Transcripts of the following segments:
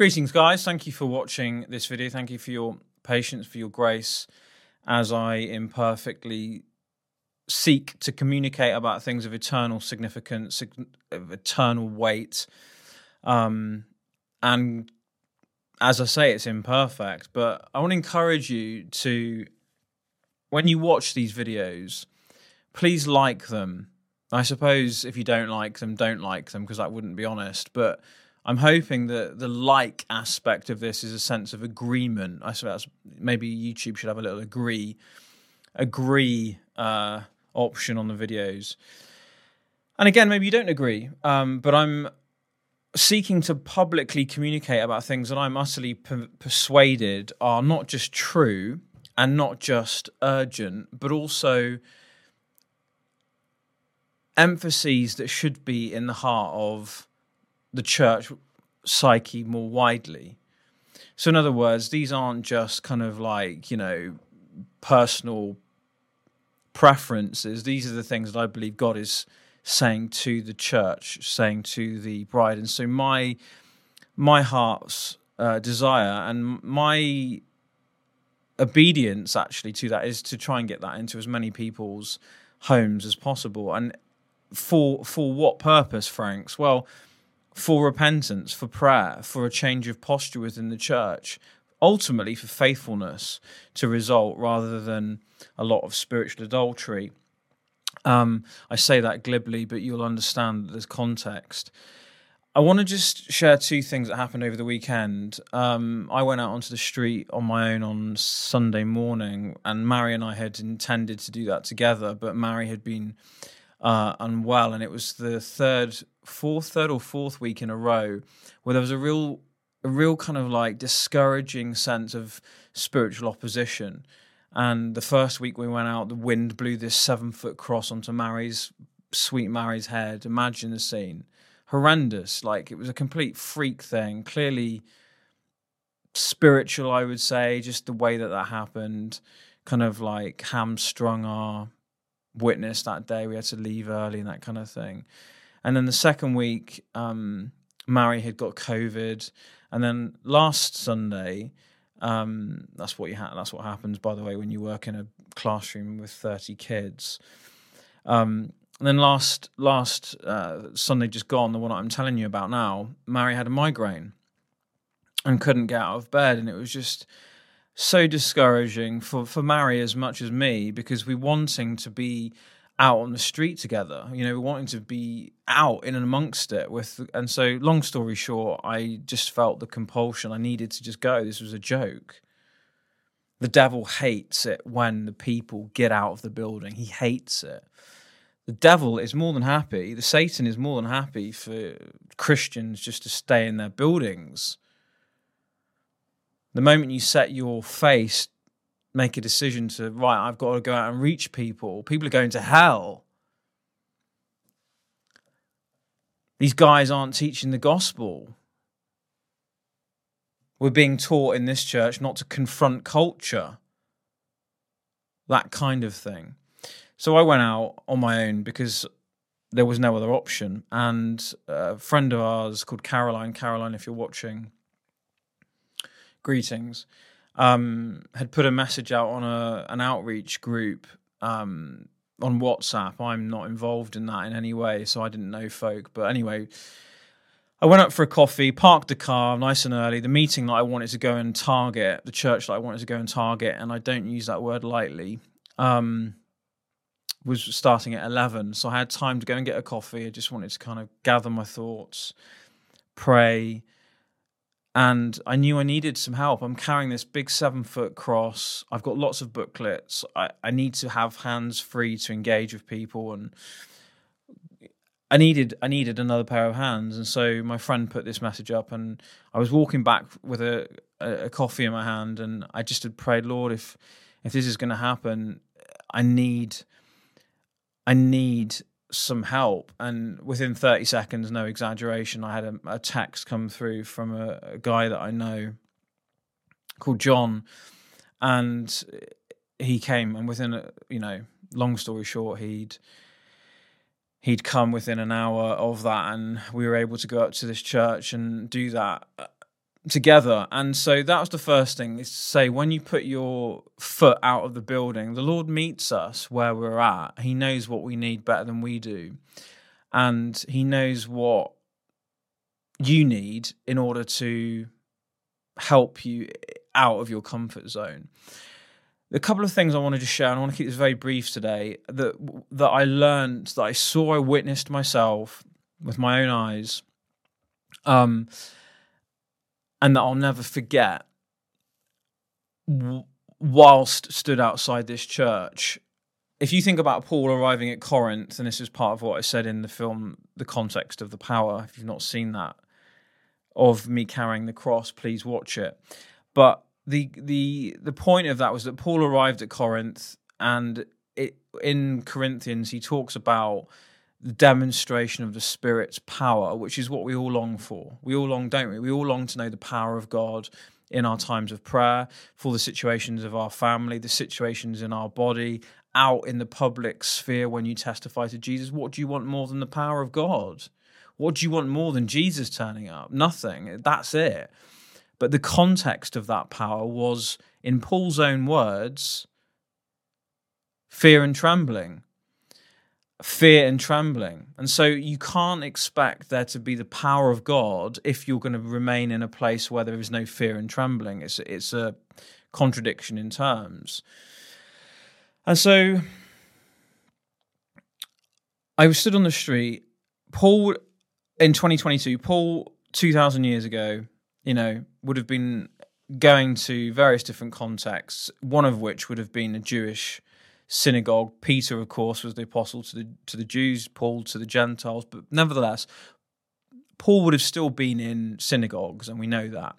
Greetings, guys. Thank you for watching this video. Thank you for your patience, for your grace, as I imperfectly seek to communicate about things of eternal significance, of eternal weight. Um, and as I say, it's imperfect, but I want to encourage you to, when you watch these videos, please like them. I suppose if you don't like them, don't like them because that wouldn't be honest. But I'm hoping that the like aspect of this is a sense of agreement. I suppose maybe YouTube should have a little agree, agree uh, option on the videos. And again, maybe you don't agree, um, but I'm seeking to publicly communicate about things that I'm utterly per- persuaded are not just true and not just urgent, but also emphases that should be in the heart of the church psyche more widely. So, in other words, these aren't just kind of like, you know, personal preferences. These are the things that I believe God is saying to the church, saying to the bride. And so, my my heart's uh, desire and my obedience actually to that is to try and get that into as many people's homes as possible. And for for what purpose, Franks? Well, for repentance, for prayer, for a change of posture within the church, ultimately for faithfulness to result rather than a lot of spiritual adultery. Um, I say that glibly, but you'll understand there's context. I want to just share two things that happened over the weekend. Um, I went out onto the street on my own on Sunday morning, and Mary and I had intended to do that together, but Mary had been uh, unwell, and it was the third, fourth, third or fourth week in a row where there was a real, a real kind of like discouraging sense of spiritual opposition. And the first week we went out, the wind blew this seven foot cross onto Mary's sweet Mary's head. Imagine the scene, horrendous. Like it was a complete freak thing. Clearly spiritual, I would say. Just the way that that happened, kind of like hamstrung our witness that day. We had to leave early and that kind of thing. And then the second week, um, Mary had got COVID, and then last Sunday, um, that's what you ha- That's what happens, by the way, when you work in a classroom with thirty kids. Um, and then last last uh, Sunday, just gone, the one I'm telling you about now, Mary had a migraine and couldn't get out of bed, and it was just so discouraging for for Mary as much as me because we're wanting to be out on the street together. You know, we wanting to be out in and amongst it with and so long story short, I just felt the compulsion. I needed to just go. This was a joke. The devil hates it when the people get out of the building. He hates it. The devil is more than happy, the Satan is more than happy for Christians just to stay in their buildings. The moment you set your face make a decision to right i've got to go out and reach people. People are going to hell. These guys aren't teaching the gospel. We're being taught in this church not to confront culture. That kind of thing. So i went out on my own because there was no other option. And a friend of ours called caroline caroline if you're watching greetings um, had put a message out on a an outreach group um, on WhatsApp. I'm not involved in that in any way, so I didn't know folk. But anyway, I went up for a coffee, parked the car nice and early. The meeting that I wanted to go and target, the church that I wanted to go and target, and I don't use that word lightly. Um, was starting at 11 so i had time to go and get a coffee i just wanted to kind of gather my thoughts pray and i knew i needed some help. I'm carrying this big seven foot cross. I've got lots of booklets. I, I need to have hands free to engage with people and I needed I needed another pair of hands, and so my friend put this message up, and I was walking back with a, a, a coffee in my hand, and I just had prayed, Lord, if if this is going to happen, I need I need some help. And within 30 seconds, no exaggeration, I had a, a text come through from a, a guy that I know called John, and he came, and within a, you know, long story short, he'd he'd come within an hour of that and we were able to go up to this church and do that together. And so that was the first thing is to say when you put your foot out of the building the lord meets us where we're at. He knows what we need better than we do. And he knows what you need in order to help you out of your comfort zone. A couple of things I wanted to share, and I want to keep this very brief today. That that I learned, that I saw, I witnessed myself with my own eyes, um, and that I'll never forget. Whilst stood outside this church, if you think about Paul arriving at Corinth, and this is part of what I said in the film, the context of the power. If you've not seen that, of me carrying the cross, please watch it. But the the the point of that was that Paul arrived at Corinth, and it, in Corinthians he talks about the demonstration of the Spirit's power, which is what we all long for. We all long, don't we? We all long to know the power of God in our times of prayer, for the situations of our family, the situations in our body, out in the public sphere when you testify to Jesus. What do you want more than the power of God? What do you want more than Jesus turning up? Nothing. That's it. But the context of that power was, in Paul's own words, fear and trembling. Fear and trembling. And so you can't expect there to be the power of God if you're going to remain in a place where there is no fear and trembling. It's, it's a contradiction in terms. And so I was stood on the street. Paul, in 2022, Paul, 2,000 years ago, you know, would have been going to various different contexts, one of which would have been a Jewish synagogue. Peter, of course, was the apostle to the to the Jews, Paul to the Gentiles, but nevertheless, Paul would have still been in synagogues, and we know that.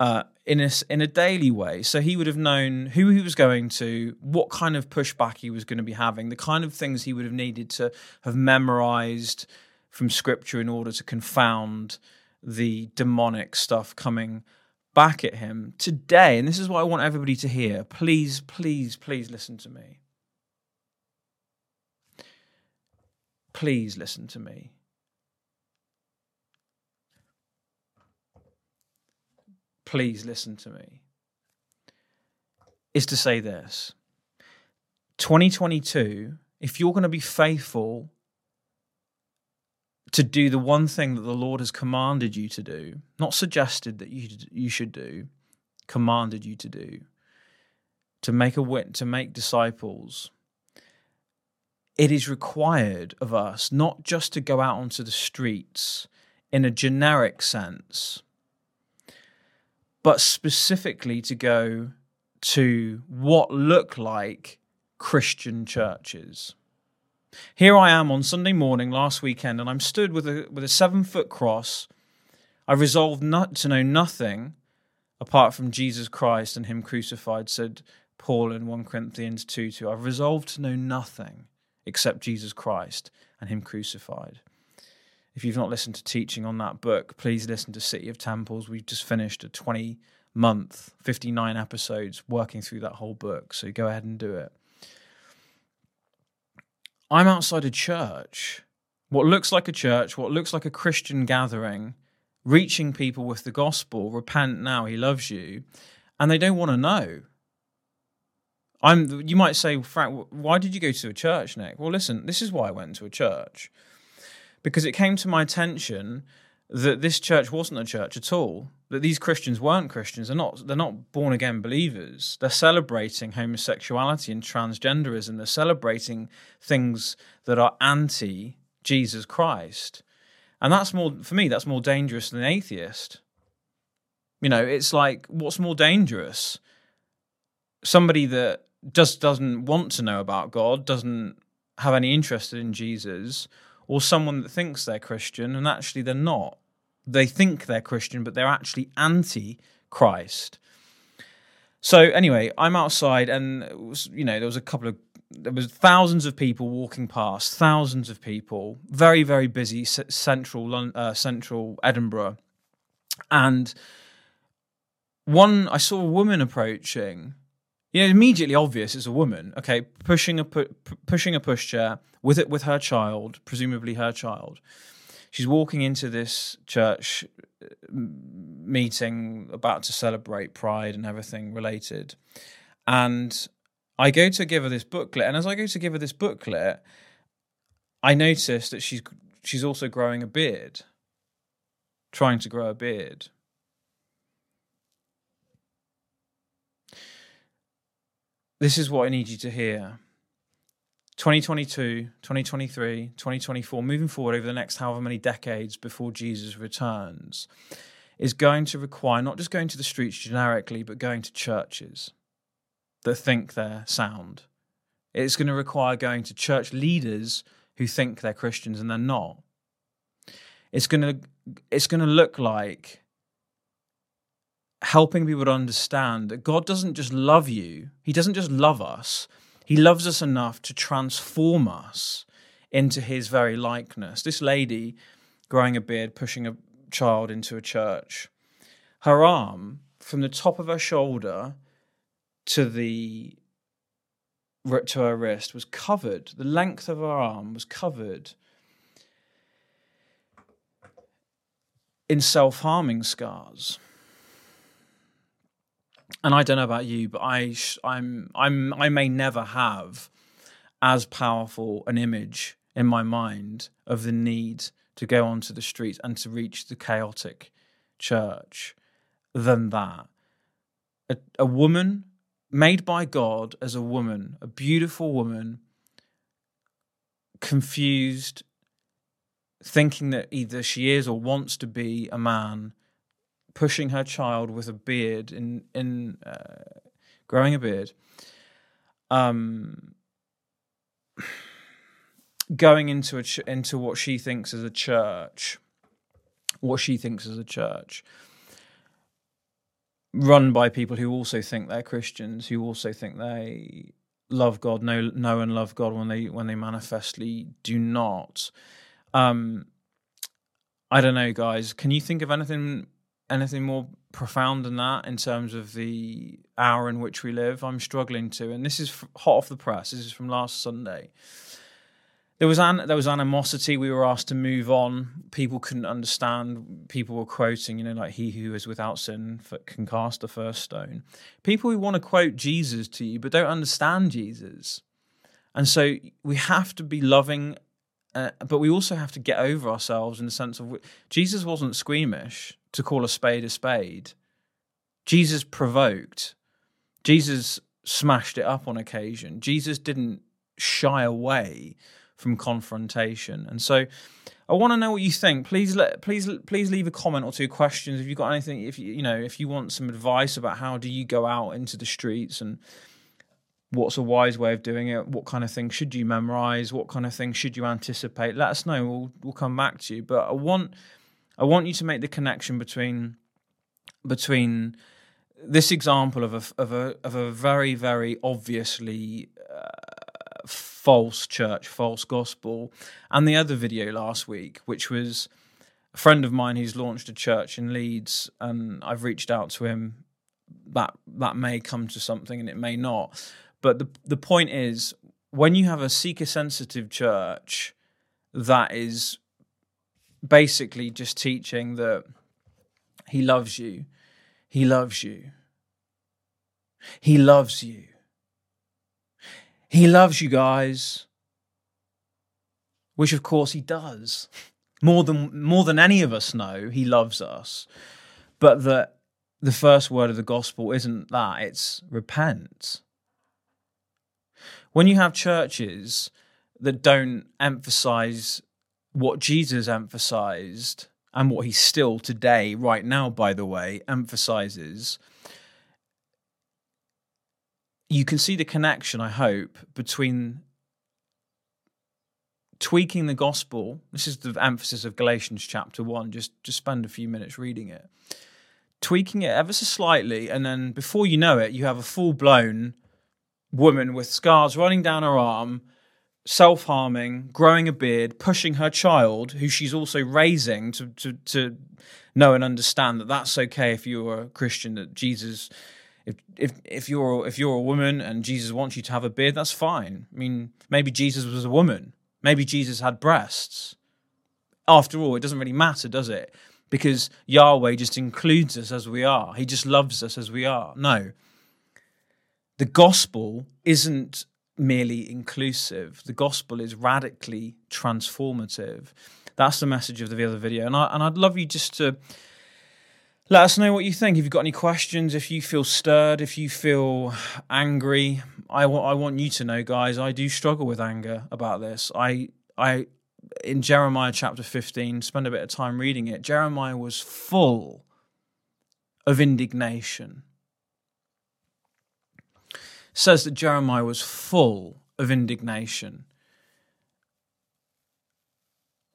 Uh, in a in a daily way, so he would have known who he was going to, what kind of pushback he was going to be having, the kind of things he would have needed to have memorized from Scripture in order to confound the demonic stuff coming back at him today. And this is what I want everybody to hear. Please, please, please listen to me. Please listen to me. Please listen to me. Is to say this 2022, if you're going to be faithful to do the one thing that the Lord has commanded you to do, not suggested that you you should do, commanded you to do, to make a wit to make disciples. It is required of us not just to go out onto the streets in a generic sense, but specifically to go to what look like Christian churches. Here I am on Sunday morning last weekend, and I'm stood with a with a seven foot cross. I resolved not to know nothing apart from Jesus Christ and Him crucified, said Paul in 1 Corinthians 2 2. I've resolved to know nothing except Jesus Christ and Him crucified. If you've not listened to teaching on that book, please listen to City of Temples. We've just finished a 20 month, 59 episodes working through that whole book. So go ahead and do it. I'm outside a church, what looks like a church, what looks like a Christian gathering, reaching people with the gospel, repent now, he loves you, and they don't want to know. I'm you might say, Frank, why did you go to a church, Nick? Well, listen, this is why I went to a church. Because it came to my attention that this church wasn't a church at all. That these Christians weren't Christians. They're not. They're not born again believers. They're celebrating homosexuality and transgenderism. They're celebrating things that are anti Jesus Christ, and that's more for me. That's more dangerous than atheist. You know, it's like what's more dangerous? Somebody that just doesn't want to know about God, doesn't have any interest in Jesus, or someone that thinks they're Christian and actually they're not. They think they're Christian, but they're actually anti Christ. So anyway, I'm outside, and was, you know there was a couple of there was thousands of people walking past, thousands of people, very very busy central uh, central Edinburgh, and one I saw a woman approaching. You know, immediately obvious it's a woman. Okay, pushing a pu- pushing a pushchair with it with her child, presumably her child. She's walking into this church uh, meeting about to celebrate Pride and everything related, and I go to give her this booklet, and as I go to give her this booklet, I notice that she's she's also growing a beard, trying to grow a beard. This is what I need you to hear. 2022, 2023, 2024, moving forward over the next however many decades before Jesus returns, is going to require not just going to the streets generically, but going to churches that think they're sound. It's going to require going to church leaders who think they're Christians and they're not. It's going to it's going to look like helping people to understand that God doesn't just love you, He doesn't just love us, he loves us enough to transform us into his very likeness. This lady growing a beard, pushing a child into a church, her arm from the top of her shoulder to the to her wrist was covered. The length of her arm was covered in self harming scars and I don't know about you, but I I'm I'm I may never have as powerful an image in my mind of the need to go onto the streets and to reach the chaotic church than that. A, a woman made by God as a woman, a beautiful woman, confused, thinking that either she is or wants to be a man pushing her child with a beard in in uh, growing a beard, um, going into a ch- into what she thinks is a church, what she thinks is a church, run by people who also think they're Christians, who also think they love God, know know and love God when they when they manifestly do not. Um, I don't know, guys. Can you think of anything anything more profound than that in terms of the hour in which we live. I'm struggling to, and this is hot off the press. This is from last Sunday. There was an, there was animosity. We were asked to move on. People couldn't understand. People were quoting, you know, like "He who is without sin can cast the first stone." People who want to quote Jesus to you but don't understand Jesus, and so we have to be loving uh, but we also have to get over ourselves in the sense of Jesus wasn't squeamish to call a spade a spade. Jesus provoked. Jesus smashed it up on occasion. Jesus didn't shy away from confrontation. And so I want to know what you think. Please let please please leave a comment or two questions if you've got anything if you you know if you want some advice about how do you go out into the streets and what's a wise way of doing it what kind of things should you memorize what kind of things should you anticipate let us know we'll we'll come back to you but i want I want you to make the connection between between this example of a of a of a very very obviously uh, false church, false gospel, and the other video last week, which was a friend of mine who's launched a church in Leeds, and I've reached out to him. That that may come to something, and it may not. But the the point is, when you have a seeker sensitive church that is basically just teaching that he loves you. He loves you. He loves you. He loves you guys. Which, of course, he does. more than more than any of us know, he loves us. But that the first word of the gospel isn't that, it's repent. When you have churches that don't emphasize what Jesus emphasized and what he still today, right now, by the way, emphasizes, you can see the connection, I hope, between tweaking the gospel. This is the emphasis of Galatians chapter one. Just just spend a few minutes reading it, tweaking it ever so slightly, and then before you know it, you have a full blown woman with scars running down her arm, self harming, growing a beard, pushing her child, who she's also raising to to to know and understand that that's okay if you're a Christian that Jesus. If, if if you're if you're a woman and Jesus wants you to have a beard, that's fine. I mean, maybe Jesus was a woman Maybe Jesus had breasts. After all, it doesn't really matter, does it? Because Yahweh just includes us as we are. He just loves us as we are. No. The gospel isn't merely inclusive, the gospel is radically transformative. That's the message of the other video. And, I, and I'd love you just to let us know what you think. If you've got any questions, if you feel stirred, if you feel angry, I want I want you to know, guys. I do struggle with anger about this. I I in Jeremiah chapter fifteen, spend a bit of time reading it. Jeremiah was full of indignation. Says that Jeremiah was full of indignation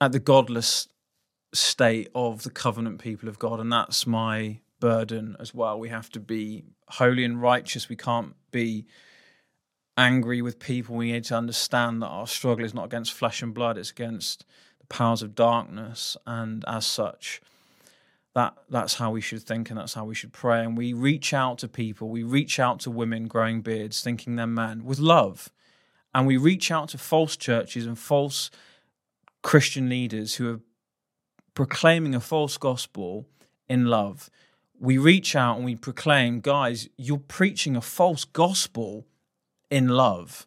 at the godless state of the covenant people of God, and that's my burden as well. We have to be holy and righteous. We can't be angry with people. We need to understand that our struggle is not against flesh and blood; it's against the powers of darkness, and as such, that that's how we should think, and that's how we should pray. And we reach out to people. We reach out to women growing beards, thinking they're men, with love, and we reach out to false churches and false Christian leaders who are proclaiming a false gospel in love. We reach out and we proclaim, guys, you're preaching a false gospel in love.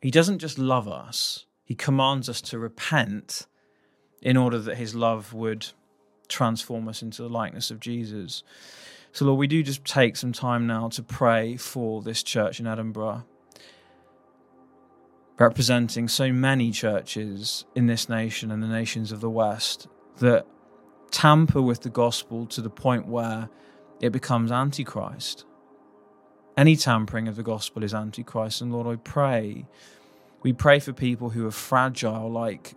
He doesn't just love us, he commands us to repent in order that his love would transform us into the likeness of Jesus. So, Lord, we do just take some time now to pray for this church in Edinburgh representing so many churches in this nation and the nations of the West that tamper with the gospel to the point where it becomes antichrist. Any tampering of the gospel is antichrist. And Lord, I pray, we pray for people who are fragile like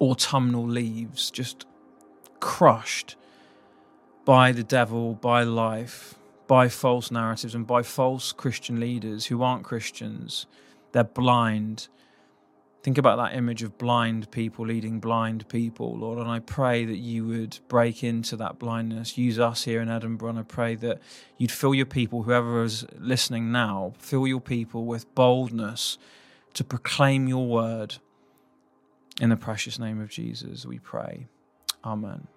autumnal leaves, just crushed by the devil, by life, by false narratives, and by false Christian leaders who aren't Christians they're blind. Think about that image of blind people leading blind people, Lord. And I pray that you would break into that blindness. Use us here in Edinburgh. And I pray that you'd fill your people, whoever is listening now, fill your people with boldness to proclaim your word. In the precious name of Jesus, we pray. Amen.